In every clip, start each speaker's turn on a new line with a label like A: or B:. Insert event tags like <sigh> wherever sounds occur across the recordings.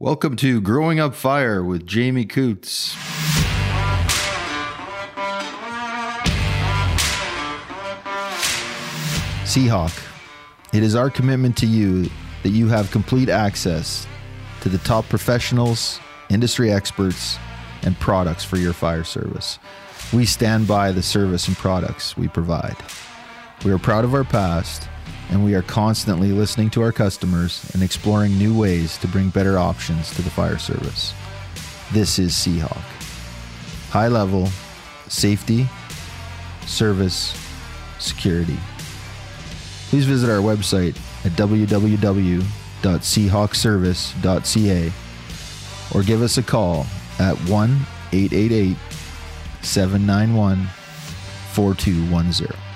A: Welcome to Growing Up Fire with Jamie Coutts. Seahawk, it is our commitment to you that you have complete access to the top professionals, industry experts, and products for your fire service. We stand by the service and products we provide. We are proud of our past, and we are constantly listening to our customers and exploring new ways to bring better options to the fire service. This is Seahawk. High level, safety, service, security. Please visit our website at www.seahawkservice.ca or give us a call at 1 888 791 4210.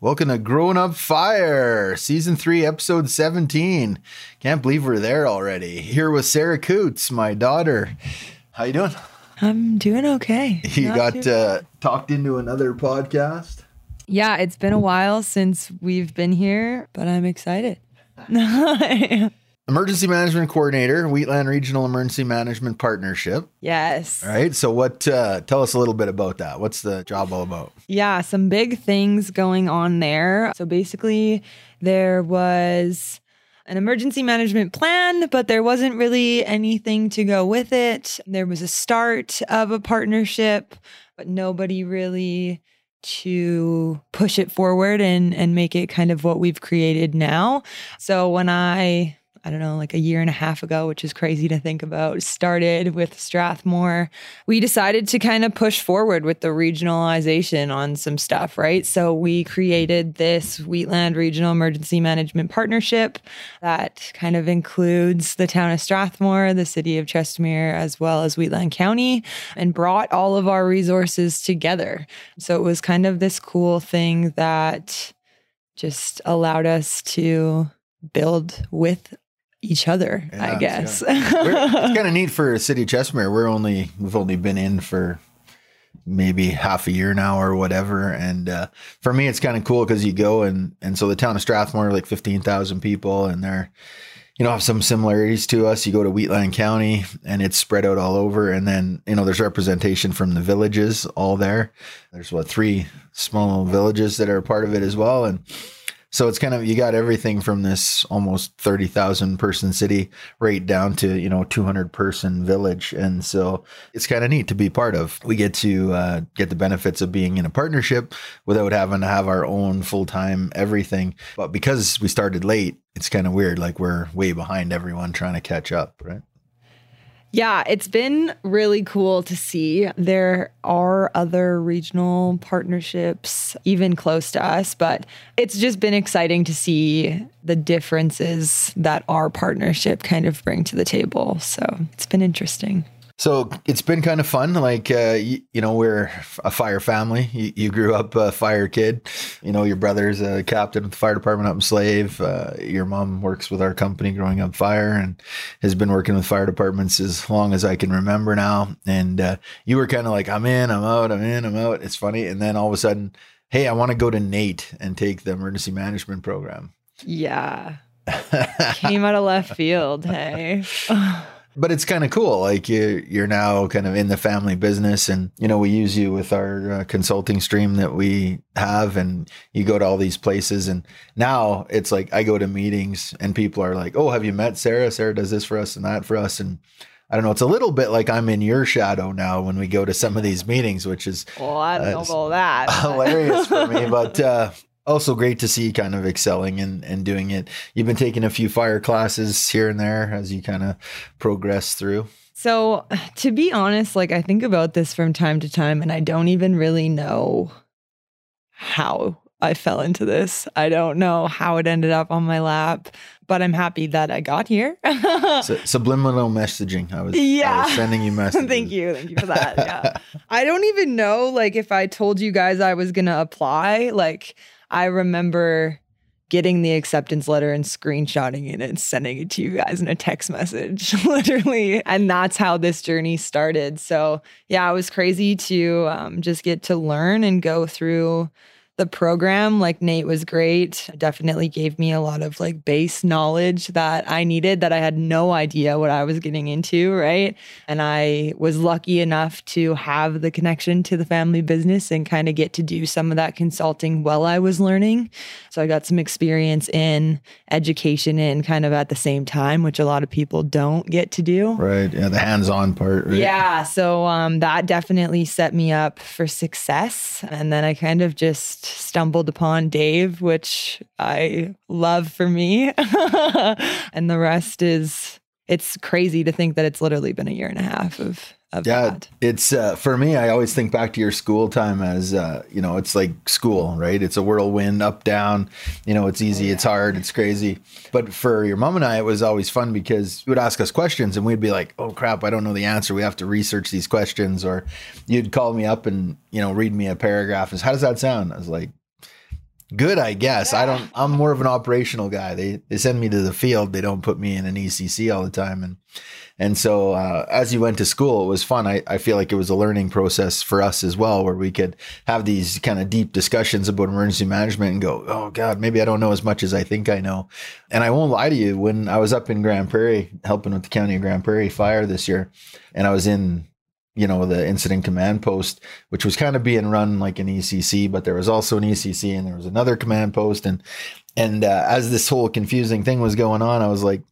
A: Welcome to Growing Up Fire, Season 3, Episode 17. Can't believe we're there already. Here with Sara Coutts, my daughter. How you doing?
B: I'm doing okay. <laughs>
A: You
B: Not
A: got uh, talked into another podcast.
B: yeah, it's been a while since we've been here, but I'm excited. <laughs> <laughs>
A: Emergency Management Coordinator, Wheatland Regional Emergency Management Partnership.
B: yes.
A: All right. So, what? Uh, tell us a little bit about that. What's the job all about?
B: Yeah, some big things going on there. So basically, there was an emergency management plan, but there wasn't really anything to go with it. There was a start of a partnership, but nobody really to push it forward and and make it kind of what we've created now. So when I I don't know, like a year and a half ago, which is crazy to think about, started with Strathmore. We decided to kind of push forward with the regionalization on some stuff, right? So we created this Wheatland Regional Emergency Management Partnership that kind of includes the town of Strathmore, the city of Chestermere, as well as Wheatland County, and brought all of our resources together. So it was kind of this cool thing that just allowed us to build with each other,
A: Yeah,
B: I guess.
A: We're- it's <laughs> kind of neat for City of Chestermere. We're only we've only been in for maybe half a year now or whatever. And uh, for me, it's kind of cool because you go and and so the town of Strathmore, like fifteen thousand people, and they're you know have some similarities to us. You go to Wheatland County, and it's spread out all over. And then you know there's representation from the villages all there. There's what three small villages that are part of it as well, and. So it's kind of you got everything from this almost thirty thousand person city right down to you know two hundred person village, and so it's kind of neat to be part of. We get to uh, get the benefits of being in a partnership without having to have our own full time everything. But because we started late, it's kind of weird. Like we're way behind everyone trying to catch up, right?
B: Yeah, it's been really cool to see. There are other regional partnerships even close to us, but it's just been exciting to see the differences that our partnership kind of bring to the table. So it's been interesting.
A: So it's been kind of fun. Like, uh, you, you know, we're a fire family. You, you grew up a fire kid. You know, your brother's a captain with the fire department up in Slave. Uh, your mom works with our company, Growing Up Fire, and has been working with fire departments as long as I can remember now. And uh, you were kind of like, I'm in, I'm out, I'm in, I'm out. It's funny. And then all of a sudden, hey, I want to go to NAIT and take the emergency management program.
B: Yeah. <laughs> Came out of left field. Hey. <laughs>
A: but it's kind of cool. Like you, you're now kind of in the family business, and you know we use you with our uh, consulting stream that we have, and you go to all these places, and now it's like I go to meetings, and people are like, "Oh, have you met Sara? Sara does this for us and that for us," and I don't know. It's a little bit like I'm in your shadow now when we go to some of these meetings, which is
B: Well, I don't know about that. <laughs>
A: hilarious for me, but uh, also great to see you kind of excelling and, and doing it. You've been taking a few fire classes here and there as you kind of progress through.
B: So, <sighs> to be honest, like I think about this from time to time and I don't even really know how I fell into this. I don't know how it ended up on my lap, but I'm happy that I got here. <laughs>
A: Subliminal messaging. I was, I
B: Yeah.
A: was sending you <laughs> messages.
B: Thank you. Thank you for that. Yeah. <laughs> I don't even know like if I told you guys I was going to apply, like I remember getting the acceptance letter and screenshotting it and sending it to you guys in a text message, <laughs> literally. And that's how this journey started. So, yeah, it was crazy to um, just get to learn and go through the program. Like NAIT was great. Definitely gave me a lot of like base knowledge that I needed that I had no idea what I was getting into, right? And I was lucky enough to have the connection to the family business and kind of get to do some of that consulting while I was learning. So I got some experience in education and kind of at the same time, which a lot of people don't get to do.
A: Right. Yeah, the hands-on part. Right?
B: Yeah. So um, that definitely set me up for success. And then I kind of just stumbled upon Dave, which I love for me. <laughs> and the rest is, it's crazy to think that it's literally been a year and a half of of
A: yeah,
B: that.
A: it's uh, for me. I always think back to your school time as uh, you know, it's like school, right? It's a whirlwind, up down. You know, it's easy, it's hard, it's crazy. But for your mom and I, it was always fun because you would ask us questions, and we'd be like, "Oh crap, I don't know the answer. We have to research these questions." Or you'd call me up and you know, read me a paragraph. As how does that sound? I was like, good i guess. I don't i'm more of an operational guy. They they send me to the field. They don't put me in an ecc all the time. And and so uh, as you went to school it was fun. I, I feel like it was a learning process for us as well where we could have these kind of deep discussions about emergency management and go oh god maybe i don't know as much as i think i know. And i won't lie to you when i was up in grande prairie helping with the county of grande prairie fire this year and i was in you know the incident command post which was kind of being run like an ecc but there was also an ecc and there was another command post. And and uh, as this whole confusing thing was going on i was like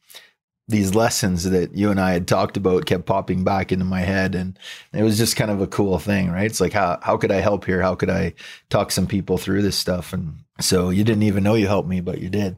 A: these lessons that you and i had talked about kept popping back into my head. And it was just kind of a cool thing right? It's like how, how could i help here? How could i talk some people through this stuff? And so you didn't even know you helped me but you did.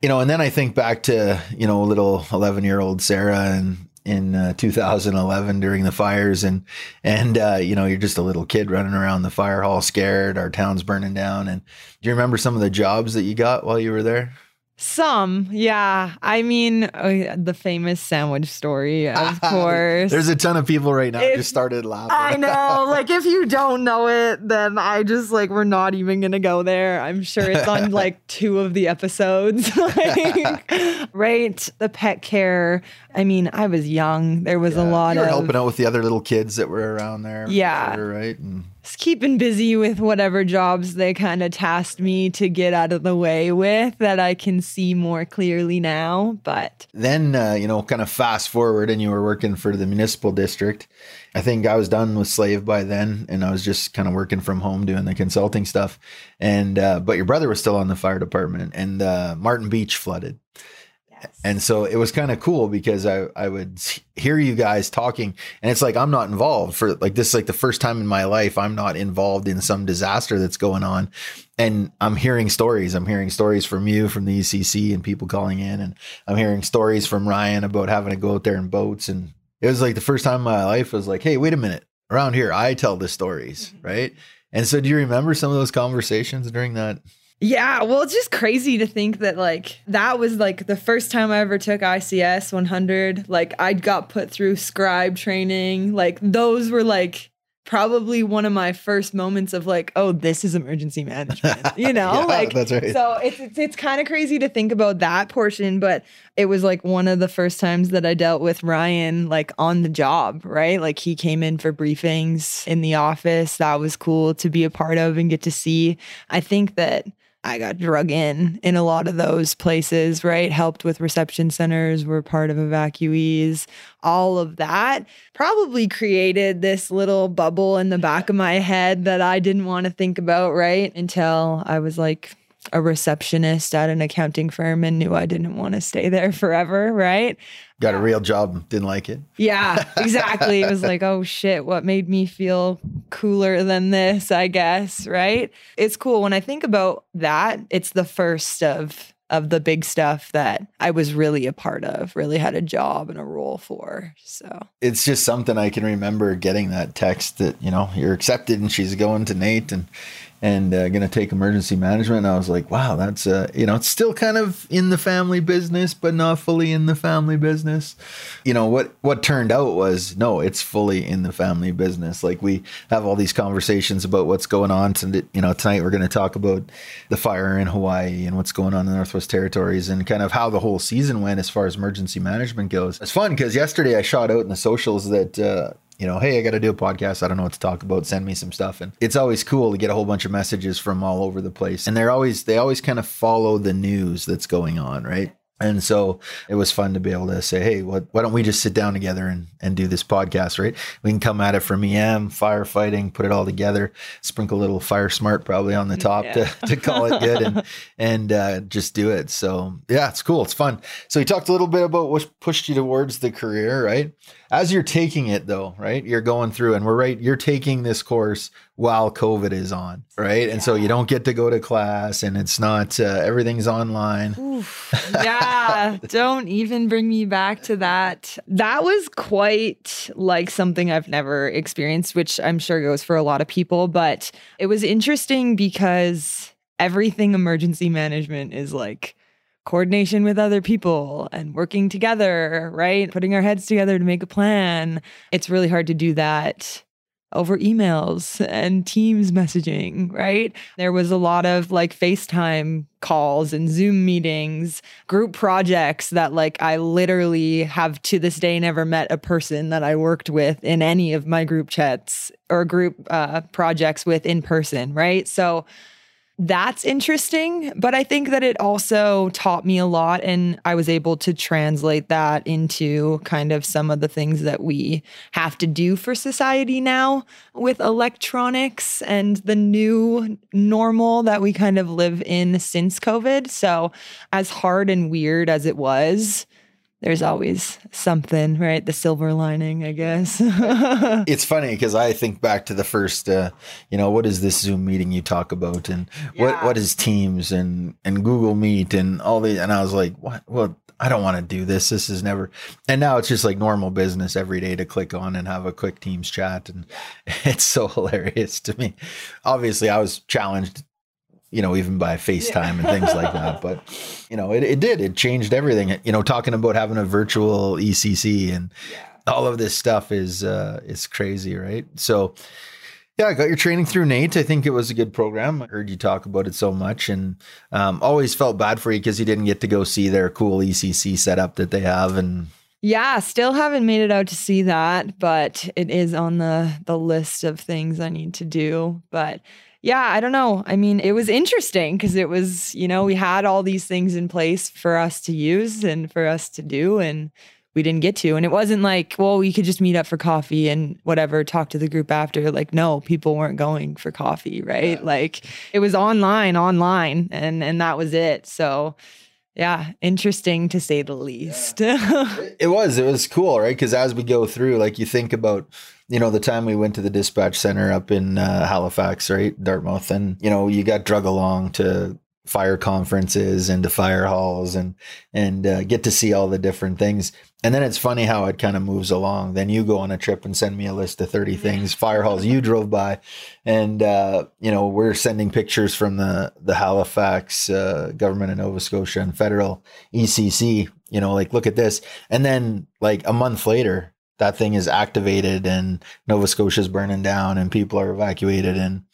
A: You know and then i think back to you know little 11 year old sara and in uh, 2011 during the fires and and uh, you know you're just a little kid running around the fire hall scared our town's burning down. And do you remember some of the jobs that you got while you were there
B: Some, yeah. I mean, uh, the famous sandwich story, of course. <laughs>
A: there's a ton of people right now
B: If-
A: just started laughing
B: I know. <laughs> Like, if you don't know it, then I just like we're not even gonna go there. I'm sure it's on <laughs> like two of the episodes. like, right? The pet care. I mean, I was young. There was a lot
A: you were
B: of
A: helping out with the other little kids that were around there
B: Yeah.
A: sure, right and
B: keeping busy with whatever jobs they kind of tasked me to get out of the way with that I can see more clearly now. But
A: then uh, you know kind of fast forward and you were working for the municipal district i think i was done with slave by then and i was just kind of working from home doing the consulting stuff and uh, but your brother was still on the fire department and uh, marten beach flooded and so it was kind of cool because I, I would hear you guys talking and it's like i'm not involved for like this is like the first time in my life i'm not involved in some disaster that's going on. And i'm hearing stories. I'm hearing stories from you from the ecc and people calling in and i'm hearing stories from ryan about having to go out there in boats and it was like the first time in my life I was like hey wait a minute. Around here i tell the stories mm-hmm. right? And so do you remember some of those conversations during that
B: Yeah, well, it's just crazy to think that like that was like the first time I ever took ICS 100. Like I got put through scribe training. Like those were like probably one of my first moments of like, oh, this is emergency <laughs> management. You <laughs> know,
A: Yeah,
B: like
A: that's right.
B: So it's it's, it's kind of crazy to think about that portion, but it was like one of the first times that I dealt with Ryan like on the job, right? Like he came in for briefings in the office. That was cool to be a part of and get to see. I think that I got drug in in a lot of those places, right? Helped with reception centers, were part of evacuees. All of that probably created this little bubble in the back of my head that I didn't want to think about, right? Until I was like a receptionist at an accounting firm and knew I didn't want to stay there forever, right?
A: got a real job didn't like it
B: Yeah, exactly. it was like, oh shit, what made me feel cooler than this, I guess, right? It's cool when I think about that, it's the first of of the big stuff that I was really a part of, really had a job and a role for. So,
A: it's just something I can remember getting that text that you know you're accepted and she's going to NAIT and and uh, going to take emergency management. And I was like, wow, that's uh, you know, it's still kind of in the family business, but not fully in the family business. You know what? What turned out was no, it's fully in the family business. Like we have all these conversations about what's going on. And you know, tonight we're going to talk about the fire in Hawaii and what's going on in the Northwest Territories and kind of how the whole season went as far as emergency management goes. It's fun because yesterday I shot out in the socials that. Uh, you know, hey, I got to do a podcast. I don't know what to talk about. Send me some stuff. And it's always cool to get a whole bunch of messages from all over the place. And they're always, they always kind of follow the news that's going on, right? And so it was fun to be able to say, hey, what, why don't we just sit down together and, and do this podcast, right? We can come at it from EM, firefighting, put it all together, sprinkle a little fire smart probably on the top yeah. to, to call it good and, <laughs> and uh, just do it. So yeah, it's cool. It's fun. So you talked a little bit about what pushed you towards the career, right? As you're taking it though, right? You're going through and we're right, you're taking this course while COVID is on, right? Yeah. And so you don't get to go to class and it's not, uh, everything's online.
B: Oof. Yeah. <laughs> don't even bring me back to that. That was quite like something I've never experienced, which I'm sure goes for a lot of people, but it was interesting because everything emergency management is like, coordination with other people and working together, right? Putting our heads together to make a plan. It's really hard to do that over emails and Teams messaging, right? There was a lot of like FaceTime calls and Zoom meetings, group projects that like I literally have to this day never met a person that I worked with in any of my group chats or group uh, projects with in person, right? So that's interesting. But I think that it also taught me a lot. And I was able to translate that into kind of some of the things that we have to do for society now with electronics and the new normal that we kind of live in since COVID. So, as hard and weird as it was, there's always something, right? The silver lining, I guess. <laughs>
A: it's funny because I think back to the first, uh, you know, what is this Zoom meeting you talk about, and yeah. what what is Teams and and Google Meet and all the, and I was like, what? Well, I don't want to do this. This is never, and now it's just like normal business every day to click on and have a quick Teams chat, and <laughs> it's so <laughs> hilarious to me. Obviously, I was challenged you know, even by FaceTime and things like that. But, <laughs> you know, it, it did. It changed everything. You know, talking about having a virtual ECC and all of this stuff is uh is crazy, right? So yeah, I got your training through NAIT. I think it was a good program. I heard you talk about it so much and um, always felt bad for you because you didn't get to go see their cool ECC setup that they have and
B: yeah, still haven't made it out to see that, but it is on the the list of things I need to do. But yeah, I don't know. I mean, it was interesting because it was, you know, we had all these things in place for us to use and for us to do, and we didn't get to. And it wasn't like, well, we could just meet up for coffee and whatever, talk to the group after. Like, no, people weren't going for coffee, right? Yeah. Like it was online, online, and and that was it. So yeah, interesting to say the least.
A: Yeah. <laughs> it was. It was cool, right? Because as we go through, like you think about you know, the time we went to the dispatch center up in uh, Halifax, right, Dartmouth, and you know, you got drug along to fire conferences and to fire halls and and uh, get to see all the different things. And then it's funny how it kind of moves along. Then you go on a trip and send me a list of 30 things, fire halls you drove by. And, uh, you know, we're sending pictures from the, the Halifax uh, government of Nova Scotia and federal ECC, you know, like, look at this. And then like a month later, that thing is activated and Nova Scotia's burning down and people are evacuated. And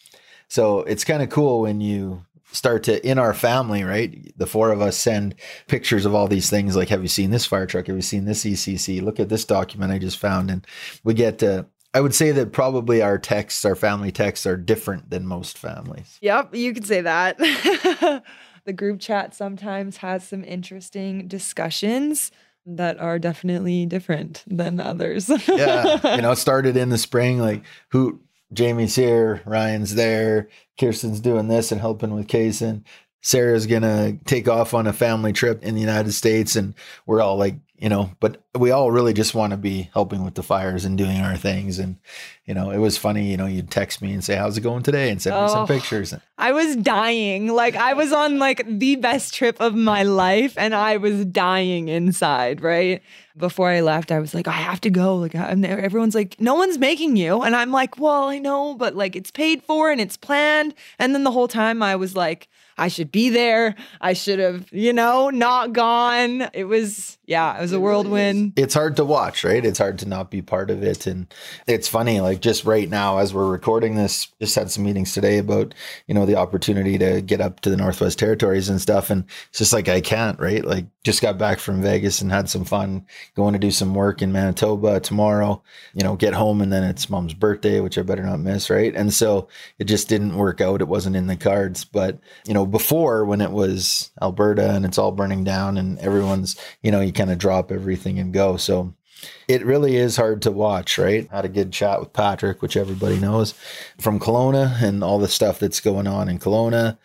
A: so it's kind of cool when you start to in our family, right? The four of us send pictures of all these things like, have you seen this fire truck? Have you seen this ECC? Look at this document I just found. And we get to, I would say that probably our texts, our family texts are different than most families.
B: Yep, you could say that. <laughs> the group chat sometimes has some interesting discussions that are definitely different than others.
A: yeah. You know, it started in the spring, like who Jamie's here, Ryan's there, Kirsten's doing this and helping with Kaysen. Sara's gonna take off on a family trip in the United States, and we're all like, you know, but we all really just want to be helping with the fires and doing our things. And, you know, it was funny, you know, you'd text me and say, How's it going today? And send oh, me some oh, pictures.
B: I was dying. Like I was on like the best trip of my life and I was dying inside, right? Before I left, I was like, I have to go. Like I'm there. Everyone's like, no one's making you. And I'm like, well, I know, but like it's paid for and it's planned. And then the whole time I was like, I should be there. I should have, you know, not gone. It was, yeah, it was a whirlwind.
A: It's hard to watch, right? It's hard to not be part of it. And it's funny, like just right now, as we're recording this, just had some meetings today about, you know, the opportunity to get up to the Northwest Territories and stuff. And it's just like, I can't, right? Like, just got back from Vegas and had some fun going to do some work in Manitoba tomorrow, you know, get home and then it's mom's birthday, which I better not miss, right? And so it just didn't work out. It wasn't in the cards. But, you know, before when it was Alberta and it's all burning down and everyone's, you know, you kind of drop everything and go. So it really is hard to watch, right? Had a good chat with Patrick, which everybody knows from Kelowna and all the stuff that's going on in Kelowna.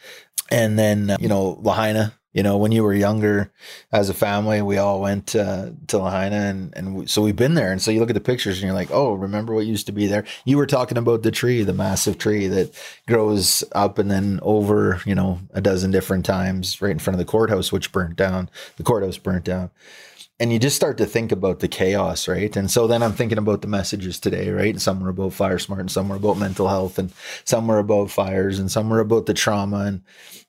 A: And then, uh, you know, Lahaina, you know, when you were younger as a family, we all went uh, to Lahaina and, and we, so we've been there. And so you look at the pictures and you're like, oh, remember what used to be there? You were talking about the tree, the massive tree that grows up and then over, you know, a dozen different times right in front of the courthouse, which burnt down. The courthouse burnt down and you just start to think about the chaos, right? And so then I'm thinking about the messages today, right? And some were about fire smart and some were about mental health and some were about fires and some were about the trauma. And,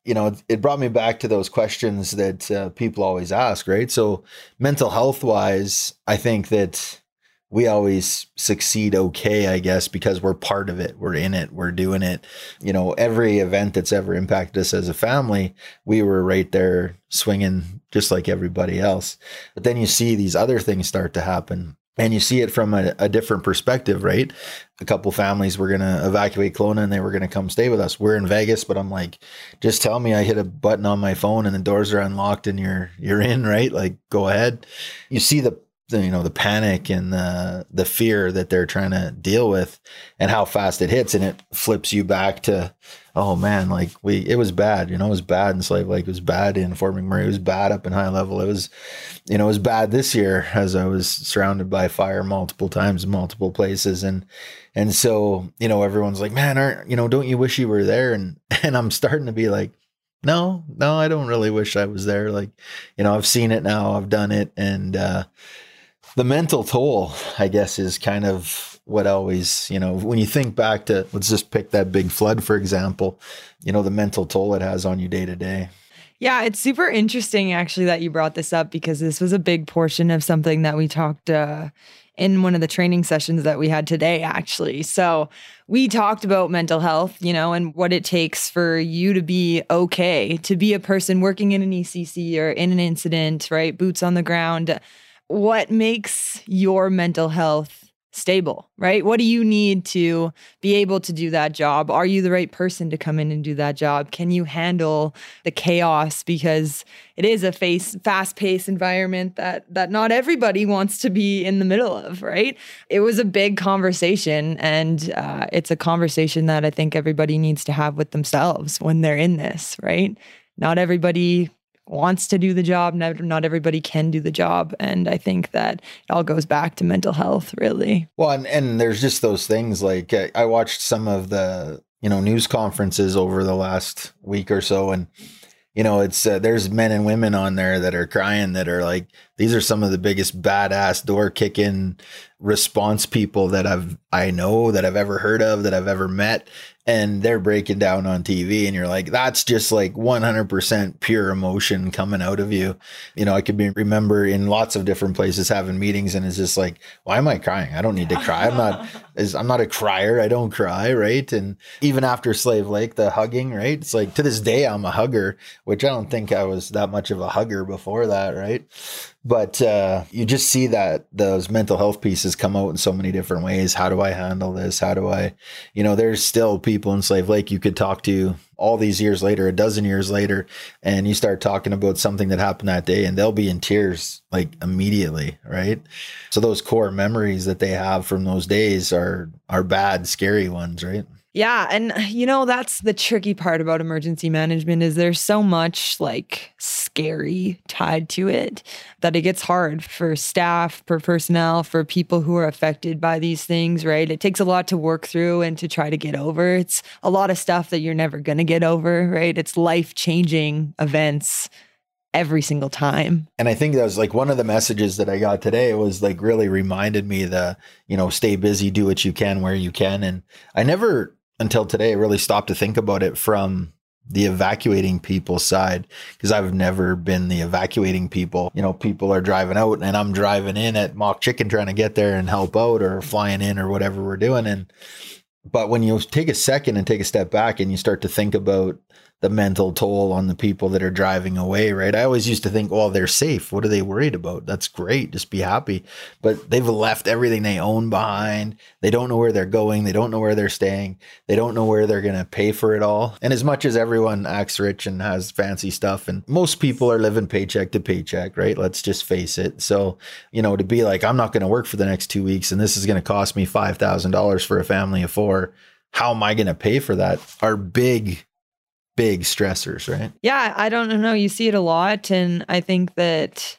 A: you know, it, brought me back to those questions that uh, people always ask, right? So mental health wise, I think that we always succeed okay, I guess, because we're part of it. We're in it. We're doing it. You know, every event that's ever impacted us as a family, we were right there swinging just like everybody else. But then you see these other things start to happen and you see it from a, a different perspective, right? A couple families were going to evacuate Kelowna and they were going to come stay with us. We're in Vegas, but I'm like, just tell me I hit a button on my phone and the doors are unlocked and you're you're in, right? Like go ahead. You see the the, you know the panic and the the fear that they're trying to deal with and how fast it hits and it flips you back to oh man like we it was bad you know it was bad in slave lake. It was bad in fort mcmurray. It was bad up in high level. It was you know it was bad this year as i was surrounded by fire multiple times in multiple places. And and so you know everyone's like man aren't you know don't you wish you were there? And <laughs> and i'm starting to be like no no i don't really wish i was there. Like you know i've seen it now. I've done it. And uh the mental toll, I guess, is kind of what always, you know, when you think back to, let's just pick that big flood, for example, you know, the mental toll it has on you day to day.
B: Yeah, it's super interesting actually that you brought this up because this was a big portion of something that we talked uh, in one of the training sessions that we had today, actually. So we talked about mental health, you know, and what it takes for you to be okay, to be a person working in an ECC or in an incident, right? Boots on the ground what makes your mental health stable, right? What do you need to be able to do that job? Are you the right person to come in and do that job? Can you handle the chaos because it is a face fast-paced environment that that not everybody wants to be in the middle of, right? It was a big conversation and uh, it's a conversation that I think everybody needs to have with themselves when they're in this, right? Not everybody wants to do the job. Not, not everybody can do the job. And I think that it all goes back to mental health, really.
A: Well, and, and there's just those things like I, I watched some of the, you know, news conferences over the last week or so. And, you know, it's uh, there's men and women on there that are crying that are like, these are some of the biggest badass door kicking response people that I've I know that I've ever heard of that I've ever met and they're breaking down on TV and you're like that's just like 100% pure emotion coming out of you. You know, I could be remember in lots of different places having meetings and it's just like why am I crying? I don't need to cry. I'm not <laughs> I'm not a crier. I don't cry, right? And even after Slave Lake the hugging, right? It's like to this day I'm a hugger, which I don't think I was that much of a hugger before that, right? But uh, you just see that those mental health pieces come out in so many different ways. How do I handle this? How do I, you know, there's still people in Slave Lake you could talk to all these years later, a dozen years later, and you start talking about something that happened that day, and they'll be in tears like immediately, right? So those core memories that they have from those days are are bad, scary ones, right?
B: Yeah, and you know that's the tricky part about emergency management is there's so much like scary tied to it that it gets hard for staff, for personnel, for people who are affected by these things, right? It takes a lot to work through and to try to get over. It's a lot of stuff that you're never going to get over, right? It's life-changing events every single time.
A: And I think that was like one of the messages that I got today was like really reminded me the, you know, stay busy, do what you can where you can. And I never until today really stopped to think about it from the evacuating people side because I've never been the evacuating people. You know, people are driving out and I'm driving in at mock chicken trying to get there and help out or flying in or whatever we're doing. And but when you take a second and take a step back and you start to think about the mental toll on the people that are driving away, right? I always used to think, oh, they're safe. What are they worried about? That's great. Just be happy. But they've left everything they own behind. They don't know where they're going. They don't know where they're staying. They don't know where they're going to pay for it all. And as much as everyone acts rich and has fancy stuff, and most people are living paycheck to paycheck, right? Let's just face it. So, you know, to be like, I'm not going to work for the next two weeks and this is going to cost me $5,000 for a family of four. How am I going to pay for that? Are big big stressors, right?
B: Yeah, I don't know. You see it a lot. And I think that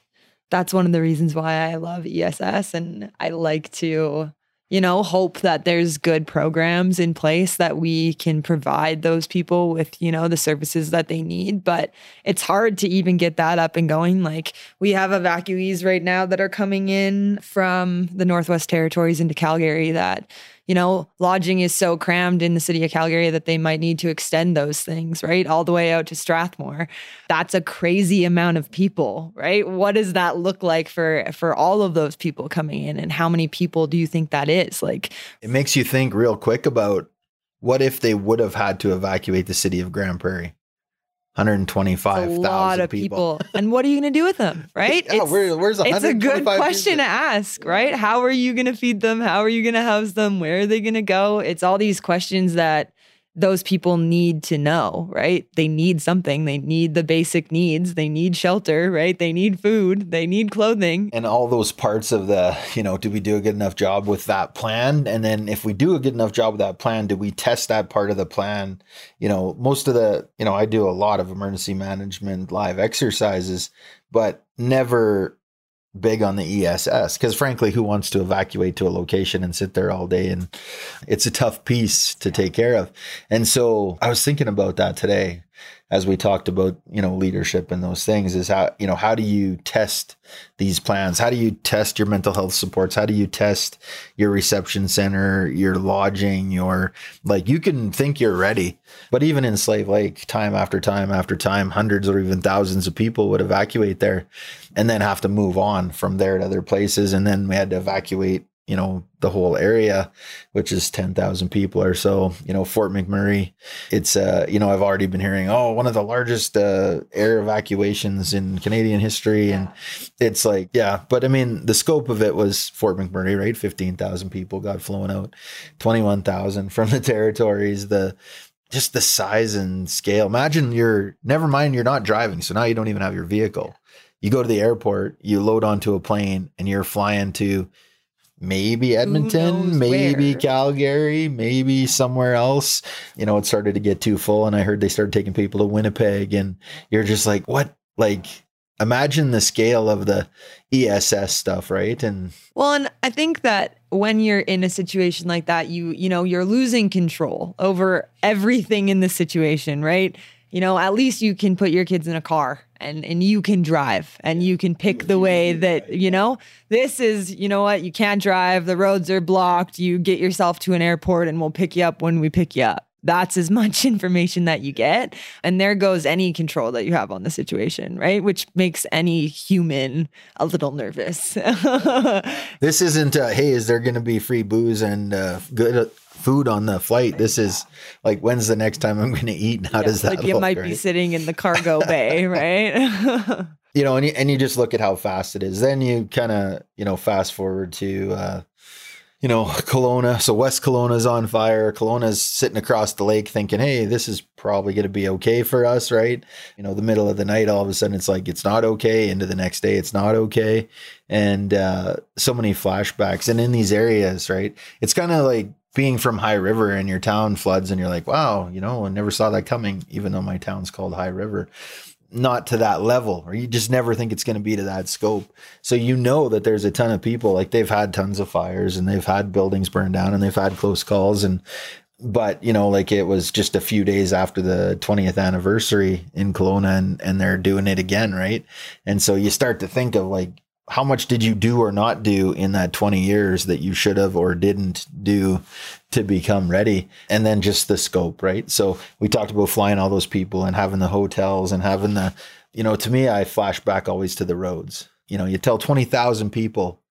B: that's one of the reasons why I love ESS. And I like to, you know, hope that there's good programs in place that we can provide those people with, you know, the services that they need. But it's hard to even get that up and going. Like we have evacuees right now that are coming in from the Northwest Territories into Calgary that, you know, lodging is so crammed in the city of Calgary that they might need to extend those things, right? All the way out to Strathmore. That's a crazy amount of people, right? What does that look like for for all of those people coming in and how many people do you think that is? Like
A: it makes you think real quick about what if they would have had to evacuate the city of Grande Prairie? 125,000 people.
B: people. <laughs> and what are you going to do with them, <laughs> right?
A: yeah, it's, where, where's
B: it's a good question
A: people?
B: to ask, right? How are you going to feed them? How are you going to house them? Where are they going to go? It's all these questions that those people need to know, right? They need something. They need the basic needs. They need shelter, right? They need food. They need clothing.
A: And all those parts of the, you know, do we do a good enough job with that plan? And then if we do a good enough job with that plan, do we test that part of the plan? You know, most of the, you know, I do a lot of emergency management live exercises, but never big on the ESS because frankly, who wants to evacuate to a location and sit there all day? And it's a tough piece to take care of. And so I was thinking about that today as we talked about, you know, leadership and those things is how, you know, how do you test these plans? How do you test your mental health supports? How do you test your reception center, your lodging, your like you can think you're ready, but even in Slave Lake, time after time after time, hundreds or even thousands of people would evacuate there and then have to move on from there to other places. And then we had to evacuate you know the whole area which is 10,000 people or so you know Fort McMurray. It's uh you know I've already been hearing oh one of the largest uh, air evacuations in Canadian history. And it's like yeah but I mean the scope of it was Fort McMurray right? 15,000 people got flown out 21,000 from the <laughs> territories the just the size and scale. Imagine you're never mind you're not driving so now you don't even have your vehicle. You go to the airport you load onto a plane and you're flying to maybe Edmonton, maybe where. Calgary, maybe somewhere else. You know, it started to get too full, and I heard they started taking people to Winnipeg, and you're just like, what? Like, imagine the scale of the ESS stuff, right? And
B: well, and I think that when you're in a situation like that, you you know you're losing control over everything in the situation, right? You know, at least you can put your kids in a car and and you can drive and you can pick the way that you know this is you know what you can't drive the roads are blocked you get yourself to an airport and we'll pick you up when we pick you up. That's as <laughs> much information that you get and there goes any control that you have on the situation right? Which makes any human a little nervous. <laughs>
A: This isn't uh, hey is there going to be free booze and uh, good food on the flight. This is like, when's the next time I'm going to eat? And how yeah, does that
B: like you
A: look,
B: might
A: right?
B: be sitting in the cargo <laughs> bay, right? <laughs>
A: you know, and you, and you just look at how fast it is. Then you kind of, you know, fast forward to, uh, you know, Kelowna. So West Kelowna's on fire. Kelowna's sitting across the lake thinking, hey, this is probably going to be okay for us, right? You know, the middle of the night, all of a sudden it's like, it's not okay. Into the next day, it's not okay. And uh, so many flashbacks. And in these areas, right, it's kind of like being from High River and your town floods and you're like, wow, you know, I never saw that coming, even though my town's called High River. Not to that level, or you just never think it's going to be to that scope. So you know that there's a ton of people, like they've had tons of fires and they've had buildings burned down and they've had close calls. And, but you know, like it was just a few days after the 20th anniversary in Kelowna and, and they're doing it again, right? And so you start to think of like, how much did you do or not do in that 20 years that you should have or didn't do to become ready? And then just the scope right? So we talked about flying all those people and having the hotels and having the you know to me i flash back always to the roads. You know you tell 20,000 people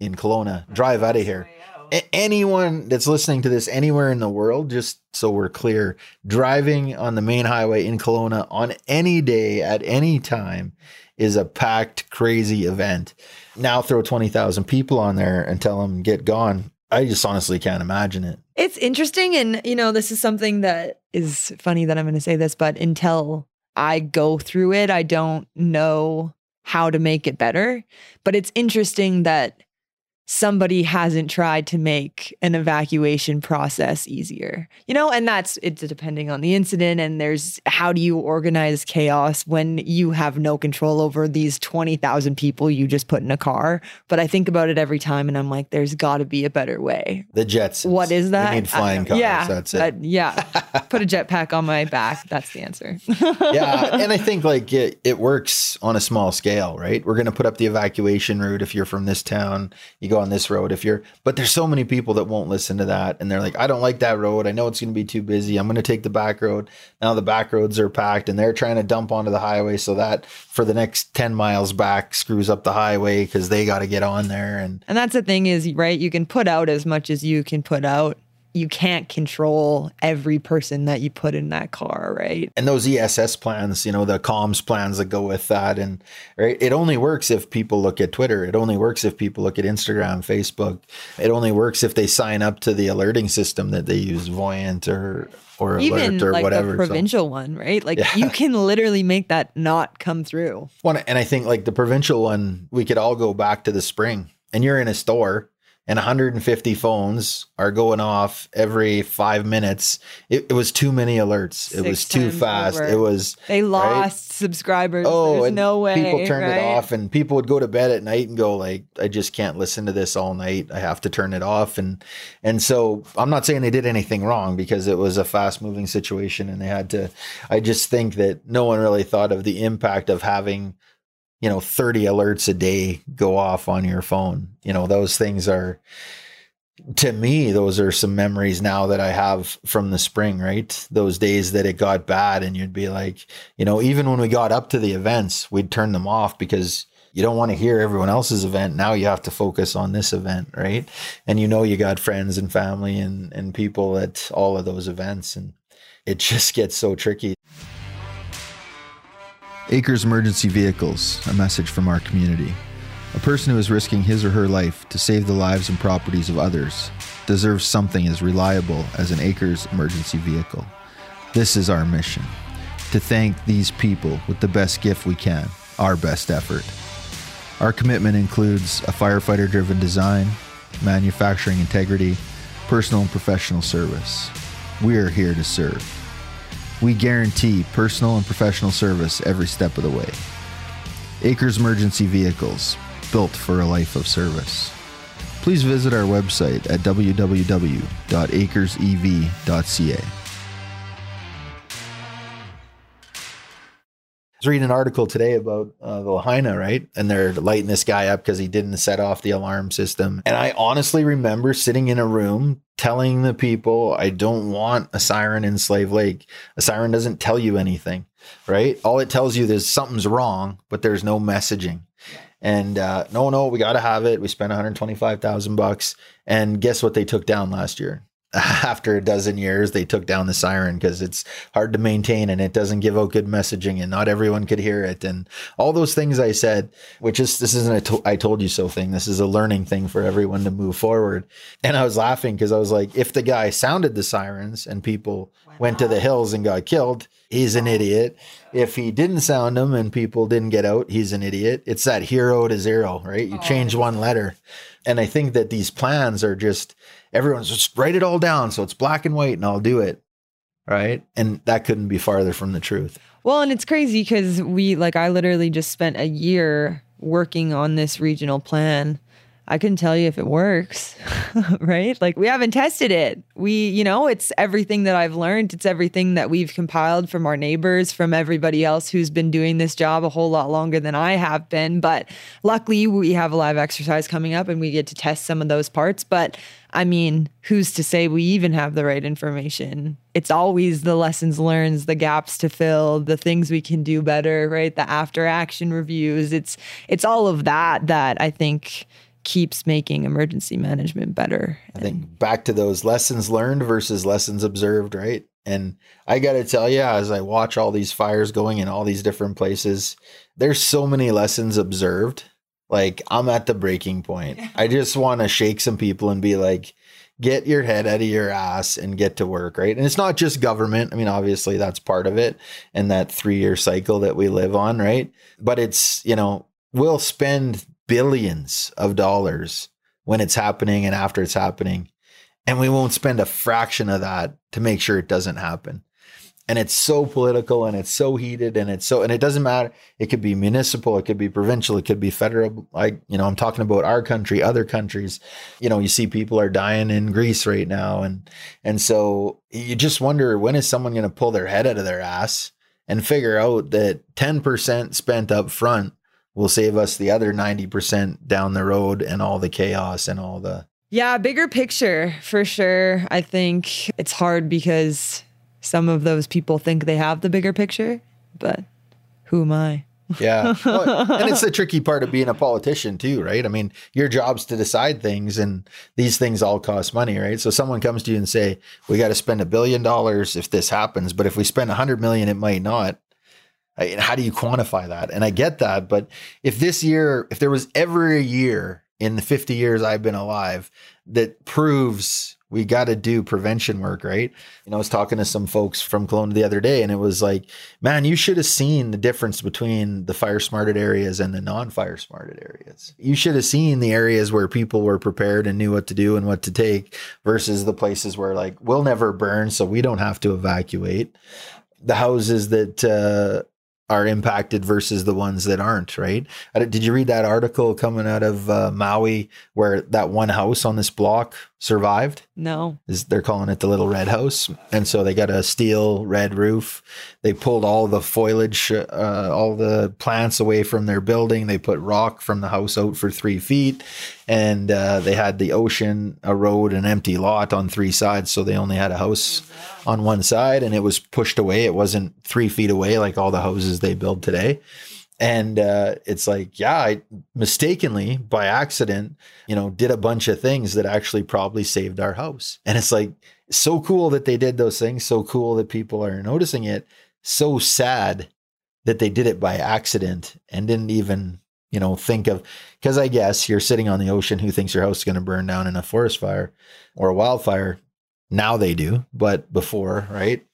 A: in Kelowna drive out of here. A- anyone that's listening to this anywhere in the world just so we're clear driving on the main highway in Kelowna on any day at any time is a packed, crazy event. Now throw 20,000 people on there and tell them get gone. I just honestly can't imagine it.
B: It's interesting. And, you know, this is something that is funny that I'm going to say this, but until I go through it, I don't know how to make it better. But it's interesting that somebody hasn't tried to make an evacuation process easier. You know, and that's it's depending on the incident and there's how do you organize chaos when you have no control over these 20,000 people you just put in a car, but I think about it every time and I'm like there's got to be a better way.
A: The jets.
B: What is that?
A: We need flying <laughs> cars.
B: Yeah,
A: that's it.
B: uh, yeah. <laughs> Put a jetpack on my back. That's the answer. <laughs>
A: yeah, and I think like it, it works on a small scale, right? We're going to put up the evacuation route if you're from this town, you go on this road if you're but there's so many people that won't listen to that and they're like I don't like that road. I know it's going to be too busy. I'm going to take the back road. Now the back roads are packed and they're trying to dump onto the highway so that for the next 10 miles back screws up the highway cuz they got to get on there and
B: And that's the thing is, right? You can put out as much as you can put out. You can't control every person that you put in that car, right?
A: and those ESS plans, you know, the comms plans that go with that. And right, it only works if people look at Twitter. It only works if people look at Instagram, Facebook. It only works if they sign up to the alerting system that they use, Voyent or or
B: Even
A: Alert or
B: like
A: whatever.
B: the
A: So-
B: provincial one, right? Like
A: Yeah.
B: you can literally make that not come through.
A: One, and I think like the provincial one, we could all go back to the spring, and you're in a store, and 150 phones are going off every five minutes. It, it was too many alerts. it was too fast.
B: over.
A: It was
B: They lost subscribers.
A: Oh,
B: There's no way.
A: people turned
B: right?
A: it off, and people would go to bed at night and go like, "I just can't listen to this all night. I have to turn it off." And and so I'm not saying they did anything wrong because it was a fast moving situation, and they had to. I just think that no one really thought of the impact of having, you know, 30 alerts a day go off on your phone. You know, those things are. To me, those are some memories now that I have from the spring, right? Those days that it got bad, and you'd be like, you know, even when we got up to the events, we'd turn them off because you don't want to hear everyone else's event. Now you have to focus on this event, right? And you know you got friends and family and and people at all of those events and it <laughs> just gets so tricky. Acres Emergency Vehicles, a message from our community. A person who is risking his or her life to save the lives and properties of others deserves something as reliable as an Acres emergency vehicle. This is our mission to thank these people with the best gift we can, our best effort. Our commitment includes a firefighter driven design, manufacturing integrity, personal and professional service. We are here to serve. We guarantee personal and professional service every step of the way. Acres Emergency Vehicles, built for a life of service. Please visit our website at www.acresev.ca. was reading an article today about uh, the Lahaina, right? And they're lighting this guy up because he didn't set off the alarm system. And I honestly remember sitting in a room telling the people, I don't want a siren in Slave Lake. A siren doesn't tell you anything, right? All it tells you is something's wrong, but there's no messaging. And uh, no, no, we got to have it. We spent 125,000 bucks. And guess what they took down last year? <laughs> After a dozen years, they took down the siren because it's hard to maintain and it doesn't give out good messaging and not everyone could hear it. And all those things I said, which is, this isn't a to- I told you so thing. This is a learning thing for everyone to move forward. And I was laughing because I was like, if the guy sounded the sirens and people went to the hills and got killed, he's an idiot. If he didn't sound them and people didn't get out, he's an idiot. It's that hero to zero, right? You change oh. one letter. And I think that these plans are just everyone's just write it all down so it's black and white and I'll do it. Right. And that couldn't be farther from the truth.
B: Well, and it's crazy because we, like, I literally just spent a year working on this regional plan I couldn't tell you if it works, <laughs> right? Like we haven't tested it. We, you know, it's everything that I've learned. It's everything that we've compiled from our neighbors, from everybody else who's been doing this job a whole lot longer than I have been. But luckily, we have a live exercise coming up and we get to test some of those parts. But I mean, who's to say we even have the right information? It's always the lessons learned, the gaps to fill, the things we can do better, right? The after action reviews. It's it's all of that that I think keeps making emergency management better.
A: I think back to those lessons learned versus lessons observed, right? And I got to tell you, as I watch all these fires going in all these different places, there's so many lessons observed. Like I'm at the breaking point. <laughs> I just want to shake some people and be like, get your head out of your ass and get to work, right? And it's not just government. I mean, obviously that's part of it and that three year cycle that we live on, right? But it's, you know, we'll spend billions of dollars when it's happening and after it's happening. And we won't spend a fraction of that to make sure it doesn't happen. And it's so political and it's so heated and it's so, and it doesn't matter. It could be municipal, it could be provincial, it could be federal. Like, you know, I'm talking about our country, other countries. You know, you see people are dying in Greece right now. And, and so you just wonder when is someone going to pull their head out of their ass and figure out that 10% spent up front will save us the other 90% down the road and all the chaos and all the
B: yeah bigger picture for sure. I think it's hard because some of those people think they have the bigger picture but who am i?
A: Yeah. <laughs> Well, and it's the tricky part of being a politician too right? I mean your job's to decide things and these things all cost money right? So someone comes to you and say we got to spend a billion dollars if this happens but if we spend a hundred million it might not how do you quantify that? And I get that, but if this year, if there was ever a year in the 50 years I've been alive that proves we got to do prevention work, right? You know, I was talking to some folks from Kelowna the other day, and it was like, man, you should have seen the difference between the fire smarted areas and the non fire smarted areas. You should have seen the areas where people were prepared and knew what to do and what to take versus the places where, like, we'll never burn, so we don't have to evacuate. The houses that, uh, are impacted versus the ones that aren't, right? Did you read that article coming out of uh, Maui where that one house on this block survived?
B: No.
A: Is they're calling it the little red house. And so they got a steel red roof. They pulled all the foliage, uh, all the plants away from their building. They put rock from the house out for three feet. And uh, they had the ocean, a road, an empty lot on three sides. So they only had a house on one side and it was pushed away. It wasn't three feet away like all the houses they build today. And uh, it's like, yeah, I mistakenly by accident, you know, did a bunch of things that actually probably saved our house. And it's like so cool that they did those things, so cool that people are noticing it, so sad that they did it by accident and didn't even, you know, think of because I guess you're sitting on the ocean who thinks your house is going to burn down in a forest fire or a wildfire now they do, but before, right?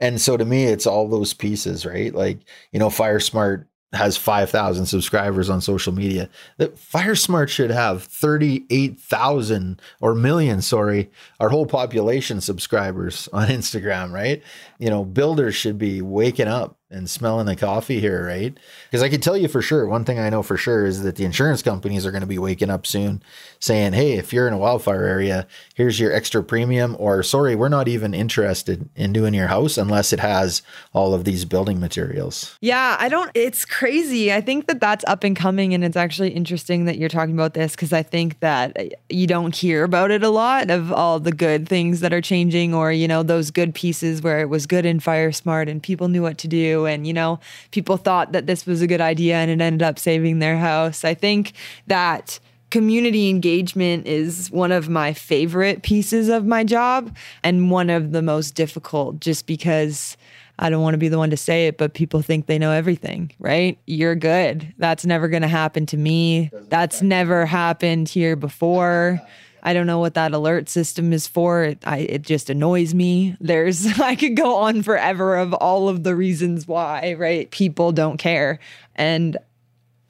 A: And so to me, it's all those pieces, right? Like, you know, Fire Smart has 5,000 subscribers on social media. That Fire Smart should have 38,000 or million, sorry, our whole population subscribers on Instagram, right? You know, builders should be waking up and smelling the coffee here, right? Because I can tell you for sure, one thing I know for sure is that the insurance companies are going to be waking up soon saying, hey, if you're in a wildfire area, here's your extra premium, or sorry, we're not even interested in doing your house unless it has all of these building materials.
B: Yeah, I don't, it's crazy. I think that that's up and coming. And it's actually interesting that you're talking about this because I think that eh, you don't hear about it a lot of all the good things that are changing or, you know, those good pieces where it was good and Fire Smart and people knew what to do and you know people thought that this was a good idea and it ended up saving their house i think that community engagement is one of my favorite pieces of my job and one of the most difficult just because I don't want to be the one to say it, but people think they know everything, right? You're good. That's never going to happen to me. That's never happened here before. I don't know what that alert system is for. It, I, it just annoys me. There's, <laughs> I could go on forever of all of the reasons why, right? People don't care. And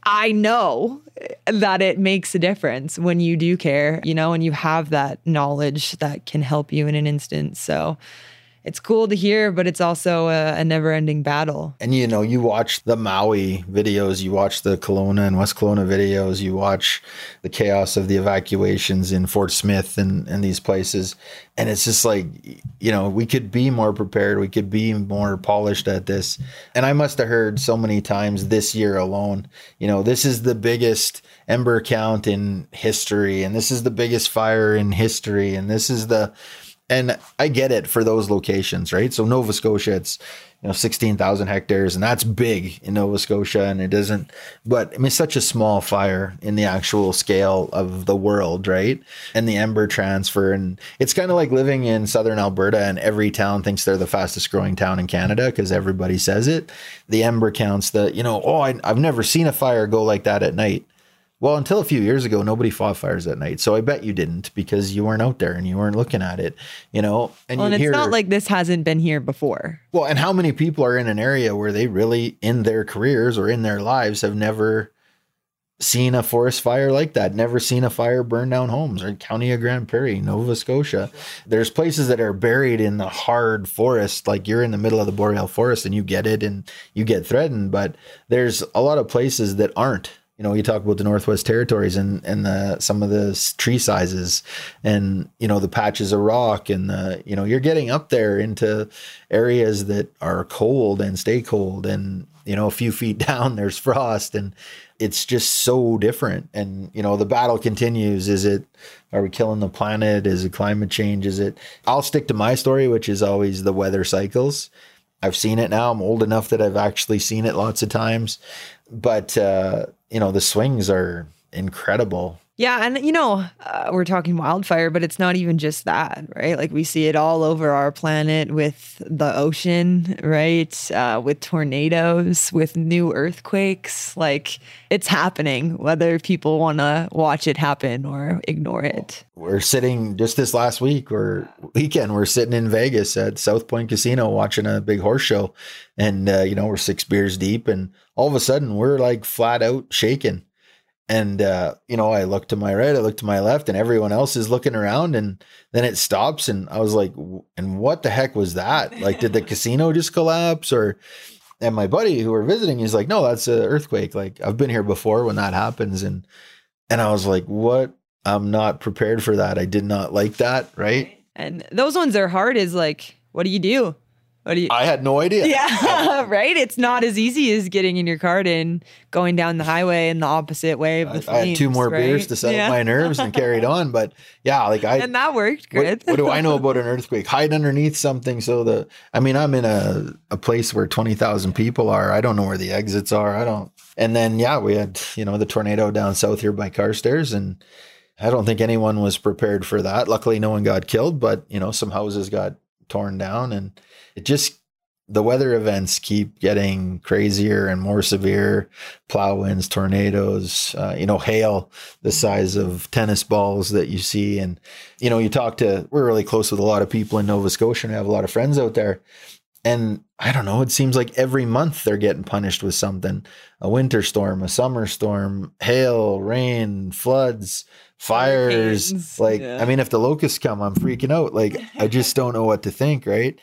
B: I know that it makes a difference when you do care, you know, and you have that knowledge that can help you in an instant. So it's cool to hear, but it's also a, a never ending battle.
A: And you know, you watch the Maui videos, you watch the Kelowna and West Kelowna videos, you watch the chaos of the evacuations in Fort Smith and, and these places. And it's just like, you know, we could be more prepared. We could be more polished at this. And I must have heard so many times this year alone, you know, this is the biggest ember count in history. And this is the biggest fire in history. And this is the, and I get it for those locations, right? So Nova Scotia, it's you know sixteen thousand hectares, and that's big in Nova Scotia, and it doesn't. But I mean, it's such a small fire in the actual scale of the world, right? And the ember transfer, and it's kind of like living in southern Alberta, and every town thinks they're the fastest growing town in Canada because everybody says it. The ember counts, the you know, oh, I, I've never seen a fire go like that at night. Well, until a few years ago, nobody fought fires at night. So I bet you didn't because you weren't out there and you weren't looking at it, you know.
B: And, well, and it's hear, not like this hasn't been here before.
A: Well, and how many people are in an area where they really, in their careers or in their lives, have never seen a forest fire like that, never seen a fire burn down homes or County of Grande Prairie, Nova Scotia. There's places that are buried in the hard forest, like you're in the middle of the boreal forest and you get it and you get threatened, but there's a lot of places that aren't you know, you talk about the Northwest Territories and and the some of the tree sizes, and you know the patches of rock, and the you know you're getting up there into areas that are cold and stay cold, and you know a few <laughs> feet down there's frost, and it's just so different. And you know the battle continues. Is it are we killing the planet? Is it climate change? Is it? I'll stick to my story, which is always the weather cycles. I've seen it now. I'm old enough that I've actually seen it lots of times. But uh, you know, the swings are incredible.
B: Yeah, and you know, uh, we're talking wildfire, but it's not even just that, right? Like we see it all over our planet with the ocean, right? Uh, with tornadoes, with new earthquakes. Like it's happening, whether people want to watch it happen or ignore it.
A: We're sitting just this last week or weekend. We're sitting in Vegas at South Point Casino watching a big horse show, and uh, you know we're six beers deep, and all of a sudden we're like flat out shaking. And uh, you know i look to my right i look to my left and everyone else is looking around and then it stops and i was like and what the heck was that? Like did the <laughs> casino just collapse or and my buddy who were visiting he's like no that's an earthquake. Like i've been here before when that happens and and i was like what? I'm not prepared for that. I did not like that right?
B: And those ones are hard is like what do you do
A: what do you? I had no idea.
B: Yeah, <laughs> right. It's not as easy as getting in your cart and going down the highway in the opposite way of the I, flames.
A: I had two more
B: right?
A: beers to settle yeah. my nerves and carried on. But yeah, like I
B: and that worked good.
A: What, what, do I know <laughs> about an earthquake? Hide underneath something so the. I mean, I'm in a a place where twenty thousand people are. I don't know where the exits are. I don't. And then yeah, we had you know the tornado down south here by Carstairs and. I don't think anyone was prepared for that. Luckily, no one got killed, but you know, some houses got torn down, and it just the weather events keep getting crazier and more severe. Plow winds tornadoes uh, you know hail the size of tennis balls that you see. And you know you talk to we're really close with a lot of people in nova scotia and we have a lot of friends out there and i don't know it seems like every month they're getting punished with something. A winter storm a summer storm hail rain floods fires. Like yeah. i mean if the locusts come i'm freaking out. Like i just <laughs> don't know what to think right?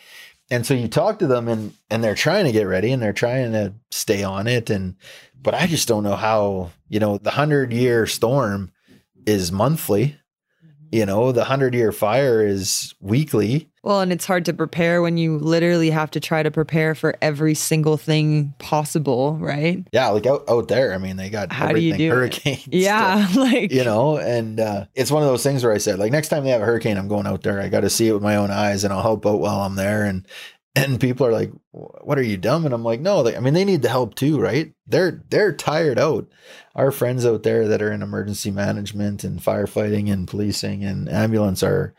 A: And so you talk to them and and they're trying to get ready and they're trying to stay on it. And but i just don't know how you know the 100 year storm is monthly. Mm-hmm. you know the 100 year fire is weekly
B: well and it's hard to prepare when you literally have to try to prepare for every single thing possible right?
A: Yeah like out, out there i mean they got how do you do hurricanes <laughs>
B: yeah
A: to, <laughs>
B: like
A: you know and uh, it's one of those things where i said like next time they have a hurricane i'm going out there. I got to see it with my own eyes and i'll help out while i'm there and and people are like what are you dumb? And i'm like no they, i mean they need the help too right? They're they're tired out. Our friends out there that are in emergency management and firefighting and policing and ambulance are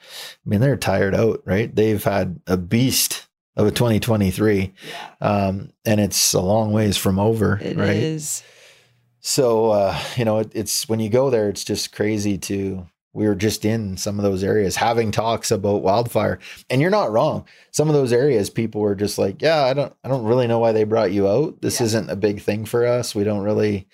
A: i mean they're tired out right? They've had a beast of a 2023 um, and it's a long ways from over
B: it
A: right?
B: is.
A: so uh, you know it, it's when you go there it's just crazy to we were just in some of those areas having talks about wildfire and you're not wrong some of those areas people were just like yeah i don't i don't really know why they brought you out this yeah. isn't a big thing for us we don't really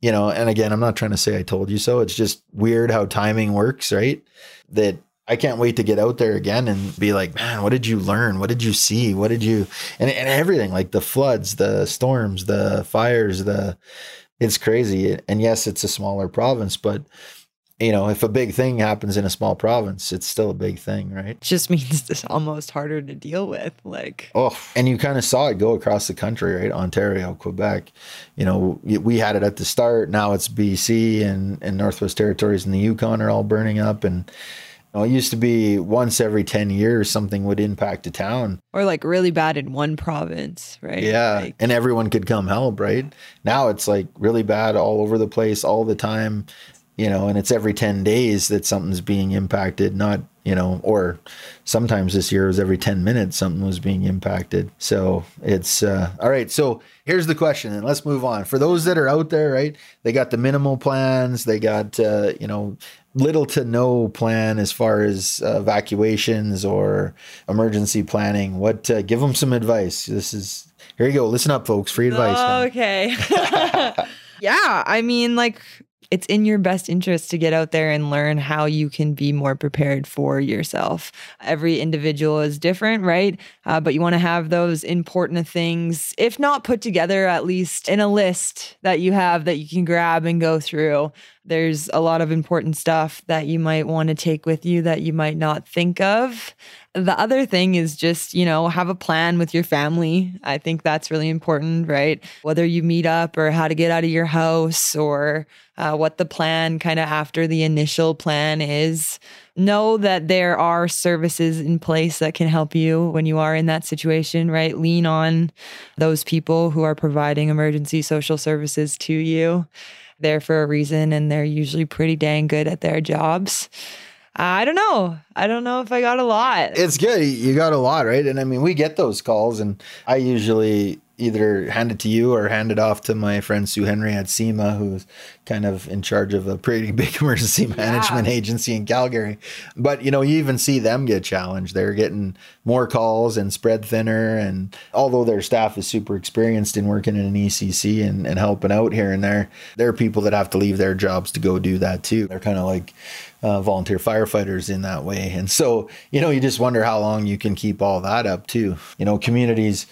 A: you know and again i'm not trying to say i told you so it's just weird how timing works right that I can't wait to get out there again and be like, man, what did you learn? What did you see? What did you and, and everything like the floods, the storms, the fires, the it's crazy. And yes, it's a smaller province, but you know, if a big thing happens in a small province, it's still a big thing, right? It
B: just <laughs> means it's almost harder to deal with. Like,
A: oh, and you kind of saw it go across the country, right? Ontario, Quebec. You know, we had it at the start. Now it's BC and, and Northwest Territories and the Yukon are all burning up. And you know, it used to be once every 10 years something would impact a town.
B: Or like really bad in one province, right?
A: Yeah.
B: Like,
A: and everyone could come help, right? Now it's like really bad all over the place all the time you know, and it's every 10 days that something's being impacted, not, you know, or sometimes this year was every 10 minutes something was being impacted. So it's, uh, all right. So here's the question, and let's move on. For those that are out there, right, they got the minimal plans, they got, uh, you know, little to no plan as far as uh, evacuations or emergency planning. What, uh, give them some advice. This is, here you go. Listen up, folks. Free advice.
B: Okay. <laughs> yeah. I mean, like, it's in your best interest to get out there and learn how you can be more prepared for yourself. Every individual is different, right? Uh, but you want to have those important things, if not put together, at least in a list that you have that you can grab and go through. There's a lot of important stuff that you might want to take with you that you might not think of. The other thing is just, you know, have a plan with your family. I think that's really important, right? Whether you meet up or how to get out of your house or uh, what the plan kind of after the initial plan is. Know that there are services in place that can help you when you are in that situation, right? Lean on those people who are providing emergency social services to you. They're for a reason and they're usually pretty dang good at their jobs. I don't know. I don't know if I got a lot.
A: It's good. You got a lot, right? And I mean, we get those calls, and I usually either hand it to you or hand it off to my friend Sue Henry at CEMA, who's kind of in charge of a pretty <laughs> big emergency management yeah. agency in Calgary. But you know, you even see them get challenged. They're getting more calls and spread thinner. And although their staff is super experienced in working in an ECC and, and helping out here and there, there are people that have to leave their jobs to go do that too. They're kind of like uh, volunteer firefighters in that way. And so, you know, you just wonder how long you can keep all that up too. You know, communities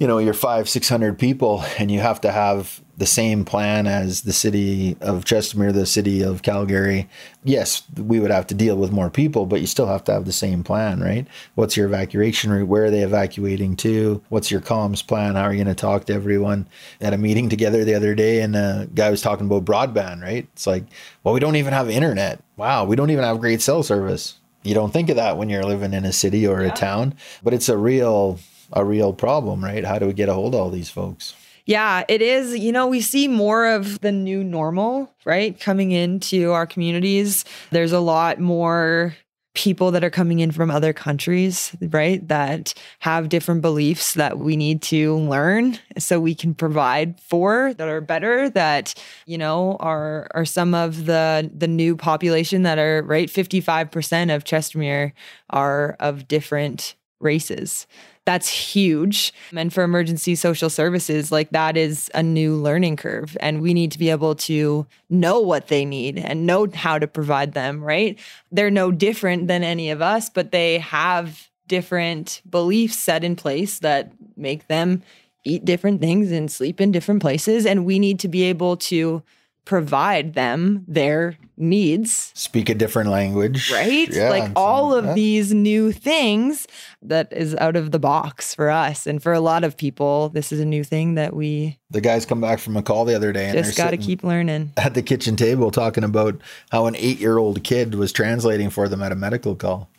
A: you know you're five six hundred people and you have to have the same plan as the city of chestermere the city of calgary. Yes we would have to deal with more people but you still have to have the same plan right? What's your evacuation route? Where are they evacuating to? What's your comms plan? How are you going to talk to everyone? At a meeting together the other day and a guy was talking about broadband right? It's like well we don't even have internet. Wow we don't even have great cell service. You don't think of that when you're living in a city or yeah. a town but it's a real a real problem, right? How do we get a hold of all these folks?
B: Yeah, it is. You know, we see more of the new normal, right? Coming into our communities. There's a lot more people that are coming in from other countries, right? That have different beliefs that we need to learn so we can provide for that are better that, you know, are are some of the the new population that are right 55% of Chestermere are of different races that's huge. And for emergency social services, like that is a new learning curve. And we need to be able to know what they need and know how to provide them, right? They're no different than any of us, but they have different beliefs set in place that make them eat different things and sleep in different places. And we need to be able to provide them their needs.
A: Speak a different language.
B: Right? Yeah, like all of these new things that is out of the box for us. And for a lot of people, this is a new thing that we.
A: The guys come back from a call the other day and
B: just got to keep learning.
A: At the kitchen table talking about how an eight year old kid was translating for them at a medical call.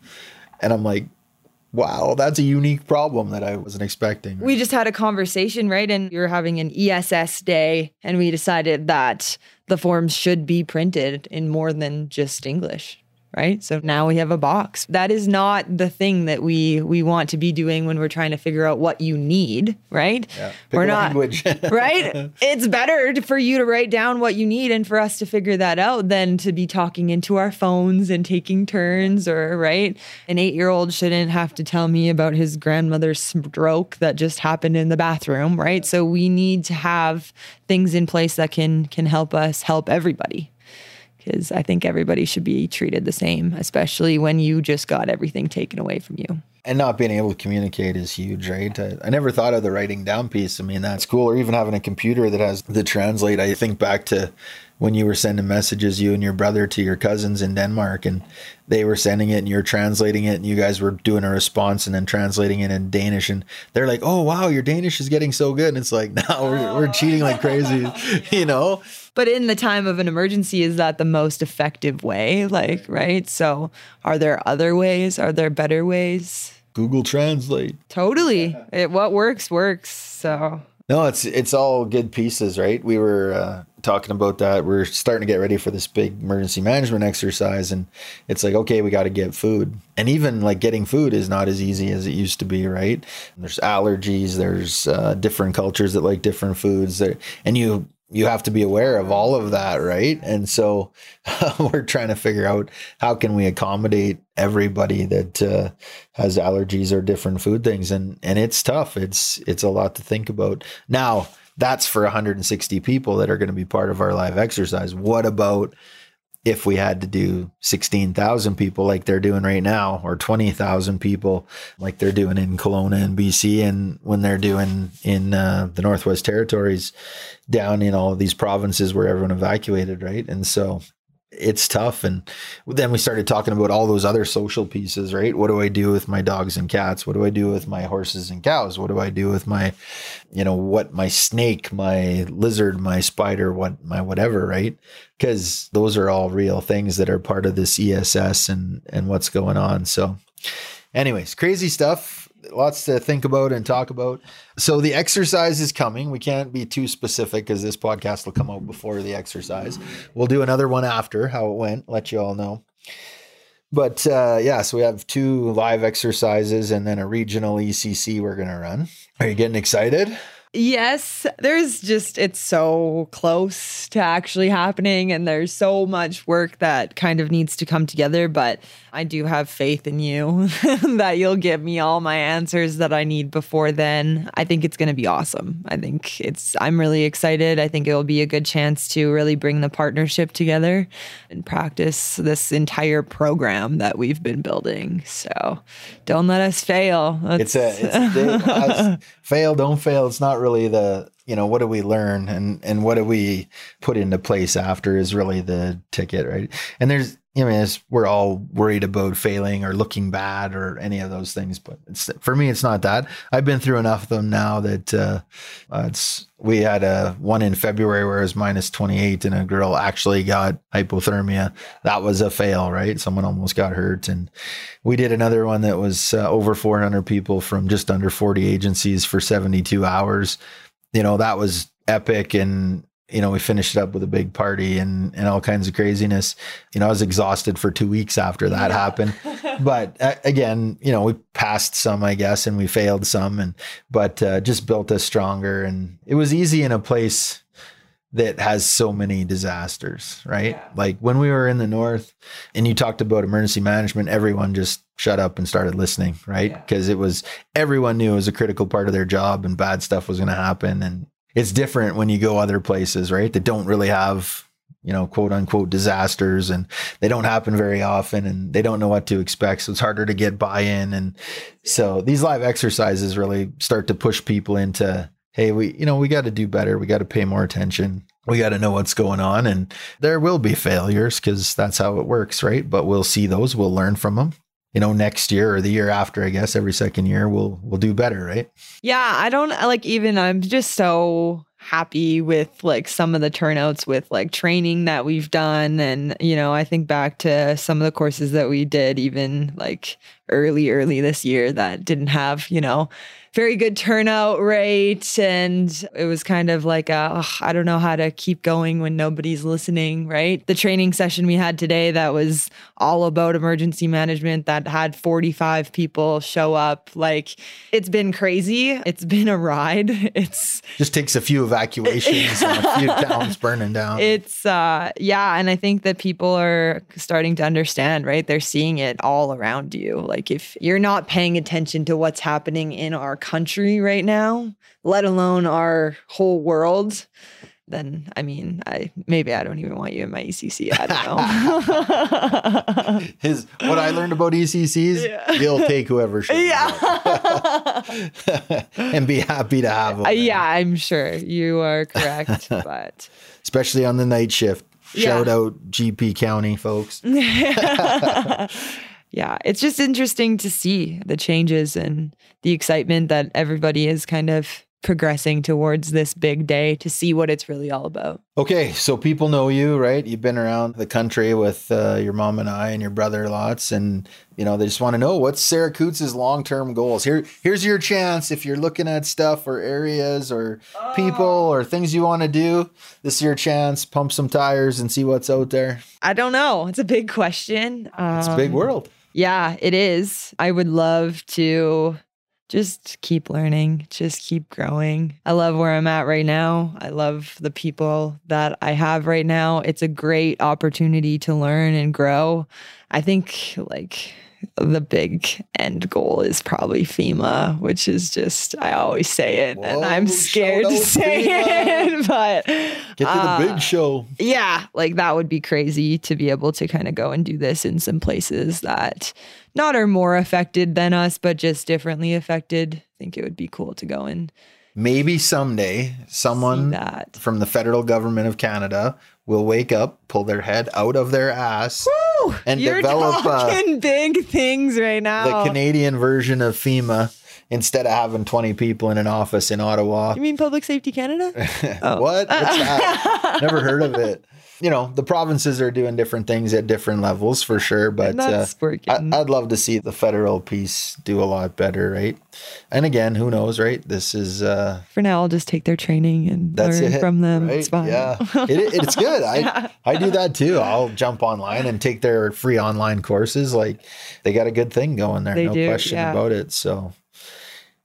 A: And I'm like, Wow, that's a unique problem that I wasn't expecting.
B: We just had a conversation, right? And we were having an ESS day, and we decided that the forms should be printed in more than just English right? So now we have a box. That is not the thing that we we want to be doing when we're trying to figure out what you need right?
A: Yeah, we're not <laughs>
B: right? It's better for you to write down what you need and for us to figure that out than to be talking into our phones and taking turns or right? An 8 year old shouldn't have to tell me about his grandmother's stroke that just happened in the bathroom right? So we need to have things in place that can can help us help everybody because I think everybody should be treated the same, especially when you just got everything taken away from you.
A: And not being able to communicate is huge, right? I, I, never thought of the writing down piece. I mean, that's cool. Or even having a computer that has the translate. I think back to when you were sending messages, you and your brother to your cousins in Denmark, and they were sending it and you're translating it, and you guys were doing a response and then translating it in Danish. And they're like, oh, wow, your Danish is getting so good. And it's like, <laughs> now we're, we're cheating like crazy, <laughs> you know?
B: But in the time of an emergency, is that the most effective way? Like, right? So are there other ways? Are there better ways?
A: Google Translate.
B: Totally. It, what works, works. So
A: no, it's it's all good pieces, right? We were uh, talking about that. We're starting to get ready for this big emergency management exercise, and it's like, okay, we got to get food, and even like getting food is not as easy as it used to be, right? There's allergies, there's uh, different cultures that like different foods, there, and you you have to be aware of all of that right? And so <laughs> we're trying to figure out how can we accommodate everybody that uh, has allergies or different food things. And and it's tough. It's it's a lot to think about. Now that's for 160 people that are going to be part of our live exercise. What about if we had to do 16,000 people like they're doing right now, or 20,000 people like they're doing in Kelowna and BC, and when they're doing in uh, the Northwest Territories down in all of these provinces where everyone evacuated, right? And so it's tough. And then we started talking about all those other social pieces, right? What do I do with my dogs and cats? What do I do with my horses and cows? What do I do with my, you know, what my snake, my lizard, my spider, what my whatever, right? Because those are all real things that are part of this ESS and and what's going on. So, anyways, crazy stuff lots to think about and talk about. So the exercise is coming. We can't be too specific because this podcast will come out before the exercise. We'll do another one after how it went. Let you all know. But uh, yeah, so we have two live exercises and then a regional ECC we're going to run. Are you getting excited?
B: Yes, there's just, it's so close to actually happening, and there's so much work that kind of needs to come together. But I do have faith in you <laughs> that you'll give me all my answers that I need before then. I think it's going to be awesome. I think it's, I'm really excited. I think it will be a good chance to really bring the partnership together and practice this entire program that we've been building. So don't let us fail.
A: That's, it's a, it's a <laughs> fail, don't fail. It's not really the you know what do we learn and and what do we put into place after is really the ticket right and there's I mean, we're all worried about failing or looking bad or any of those things, but for me, it's not that. I've been through enough of them now that uh, uh, it's. We had a one in February where it was minus twenty eight, and a girl actually got hypothermia. That was a fail, right? Someone almost got hurt, and we did another one that was uh, over four hundred people from just under forty agencies for seventy two hours. You know, that was epic and you know, we finished it up with a big party and, and all kinds of craziness. You know, I was exhausted for two weeks after that yeah. happened. <laughs> but uh, again, you know, we passed some, I guess, and we failed some, and but uh, just built us stronger. And it was easy in a place that has so many disasters, right? Yeah. Like when we were in the north, and you talked about emergency management, everyone just shut up and started listening, right? Because yeah. it was everyone knew it was a critical part of their job, and bad stuff was going to happen, and it's different when you go other places, right? That don't really have, you know, quote unquote disasters and they don't happen very often and they don't know what to expect. So it's harder to get buy in. And so these live exercises really start to push people into, hey, we, you know, we got to do better. We got to pay more attention. We got to know what's going on. And there will be failures because that's how it works, right? But we'll see those, we'll learn from them you know next year or the year after i guess every second year we'll we'll do better right?
B: Yeah i don't like even i'm just so happy with like some of the turnouts with like training that we've done and you know i think back to some of the courses that we did even like early early this year that didn't have you know very good turnout rate. And it was kind of like, I don't know how to keep going when nobody's listening, right? The training session we had today that was all about emergency management that had 45 people show up. Like, it's been crazy. It's been a ride. <laughs> It's
A: just takes a few evacuations and a few <laughs> towns burning down.
B: It's, uh, yeah. And I think that people are starting to understand, right? They're seeing it all around you. Like, if you're not paying attention to what's happening in our country right now, let alone our whole world, then I mean, I maybe I don't even want you in my ECC. I don't know. <laughs>
A: His what I learned about ECCs,
B: Yeah.
A: they'll take whoever <laughs> shows
B: yeah. <laughs>
A: and be happy to have them.
B: Uh, yeah, I'm sure you are correct, but
A: especially on the night shift.
B: Yeah.
A: Shout out GP County folks.
B: Yeah, it's just interesting to see the changes and the excitement that everybody is kind of progressing towards this big day to see what it's really all about.
A: Okay, so people know you, right? You've been around the country with uh, your mom and I and your brother lots, and you know they just want to know what's Sara Coutts' long-term goals. Here, here's your chance if you're looking at stuff or areas or people or things you want to do. This is your chance. Pump some tires and see what's out there.
B: I don't know. It's a big question.
A: It's a big
B: Um,
A: world.
B: Yeah, it is. I would love to just keep learning, just keep growing. I love where I'm at right now. I love the people that I have right now. It's a great opportunity to learn and grow. I think like the big end goal is probably FEMA, which is just I always say it and I'm scared to say <laughs>
A: FEMA.
B: it, but
A: Get to the
B: uh,
A: big show.
B: yeah, like that would be crazy to be able to kind of go and do this in some places that not are more affected than us, but just differently affected. I think it would be cool to go and
A: Maybe someday someone
B: that.
A: from the federal government of Canada will wake up, pull their head out of their ass, and
B: You're
A: develop uh, <laughs>
B: big things right now.
A: the Canadian version of FEMA instead of having 20 people in an office in Ottawa.
B: you mean Public Safety Canada? Oh. <laughs>
A: What? What's that? <laughs> Never heard of it. You know, the provinces are doing different things at different levels for sure, but uh. I, I'd love to see the federal piece do a lot better, right? And again, who knows, right? This is uh,
B: For now, I'll just take their training and
A: that's
B: learn
A: it
B: from them.
A: right?
B: It's fine.
A: Yeah, <laughs> it, it's good. I I do that too. I'll jump online and take their free online courses. Like they got a good thing going there,
B: They
A: no
B: do,
A: question
B: yeah.
A: about it. So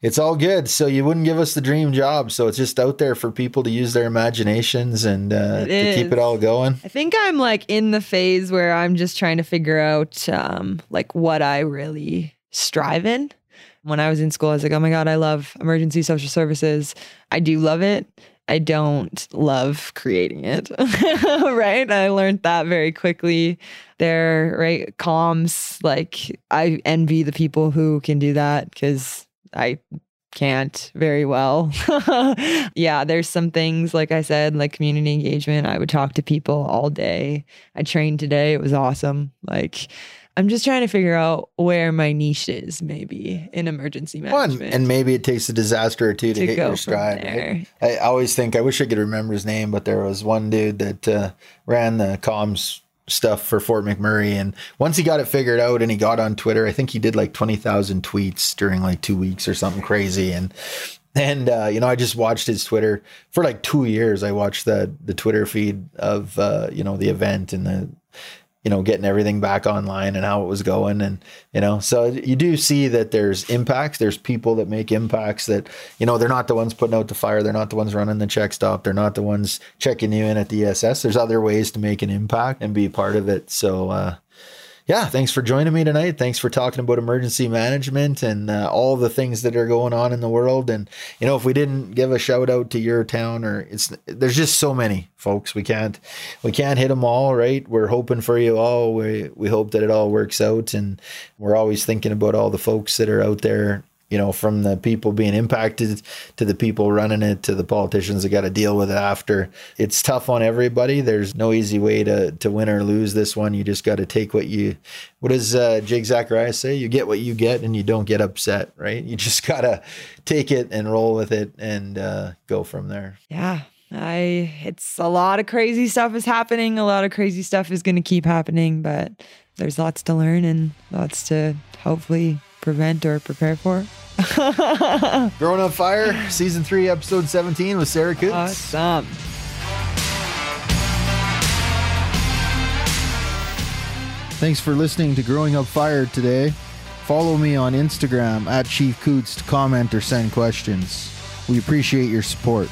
A: it's all good. So you wouldn't give us the dream job. So it's just out there for people to use their imaginations and uh, to keep it all going.
B: I think I'm like in the phase where I'm just trying to figure out um, like what I really strive in. When I was in school, I was like, oh my God, I love emergency social services. I do love it. I don't love creating it. <laughs> right. I learned that very quickly there, right? Comms, like I envy the people who can do that because I can't very well. <laughs> yeah, there's some things, like I said, like community engagement. I would talk to people all day. I trained today. It was awesome. Like, I'm just trying to figure out where my niche is, maybe in emergency
A: One,
B: management.
A: and maybe it takes a disaster or two to,
B: to
A: hit your stride.
B: there.
A: Right? I always think I wish I could remember his name, but there was one dude that uh, ran the comms stuff for Fort McMurray, and once he got it figured out and he got on Twitter, I think he did like twenty thousand tweets during like two weeks or something crazy, and. And uh, you know, I just watched his Twitter for like two years. I watched the the Twitter feed of uh, you know the event and the you know getting everything back online and how it was going and you know so you do see that there's impacts. There's people that make impacts that you know they're not the ones putting out the fire. They're not the ones running the check stop. They're not the ones checking you in at the ess there's other ways to make an impact and be part of it. So uh yeah, thanks for joining me tonight. Thanks for talking about emergency management and uh, all the things that are going on in the world. And you know, if we didn't give a shout out to your town, or it's there's just so many folks. We can't we can't hit them all. Right? We're hoping for you all. We we hope that it all works out, and we're always thinking about all the folks that are out there. You know, from the people being impacted to the people running it to the politicians that got to deal with it after. It's tough on everybody. There's no easy way to to win or lose this one. You just got to take what you. What does uh, Jake Zacharias say? You get what you get, and you don't get upset. Right? You <laughs> just gotta take it and roll with it and uh, go from there.
B: Yeah. I it's a lot of crazy stuff is happening. A lot of crazy stuff is going to keep happening, but there's lots to learn and lots to hopefully prevent or prepare for. <laughs>
A: Growing Up Fire, season three, episode seventeen with Sara Coutts.
B: Awesome.
A: Thanks for listening to Growing Up Fire today. Follow me on Instagram at Chief Coutts to comment or send questions. We appreciate your support.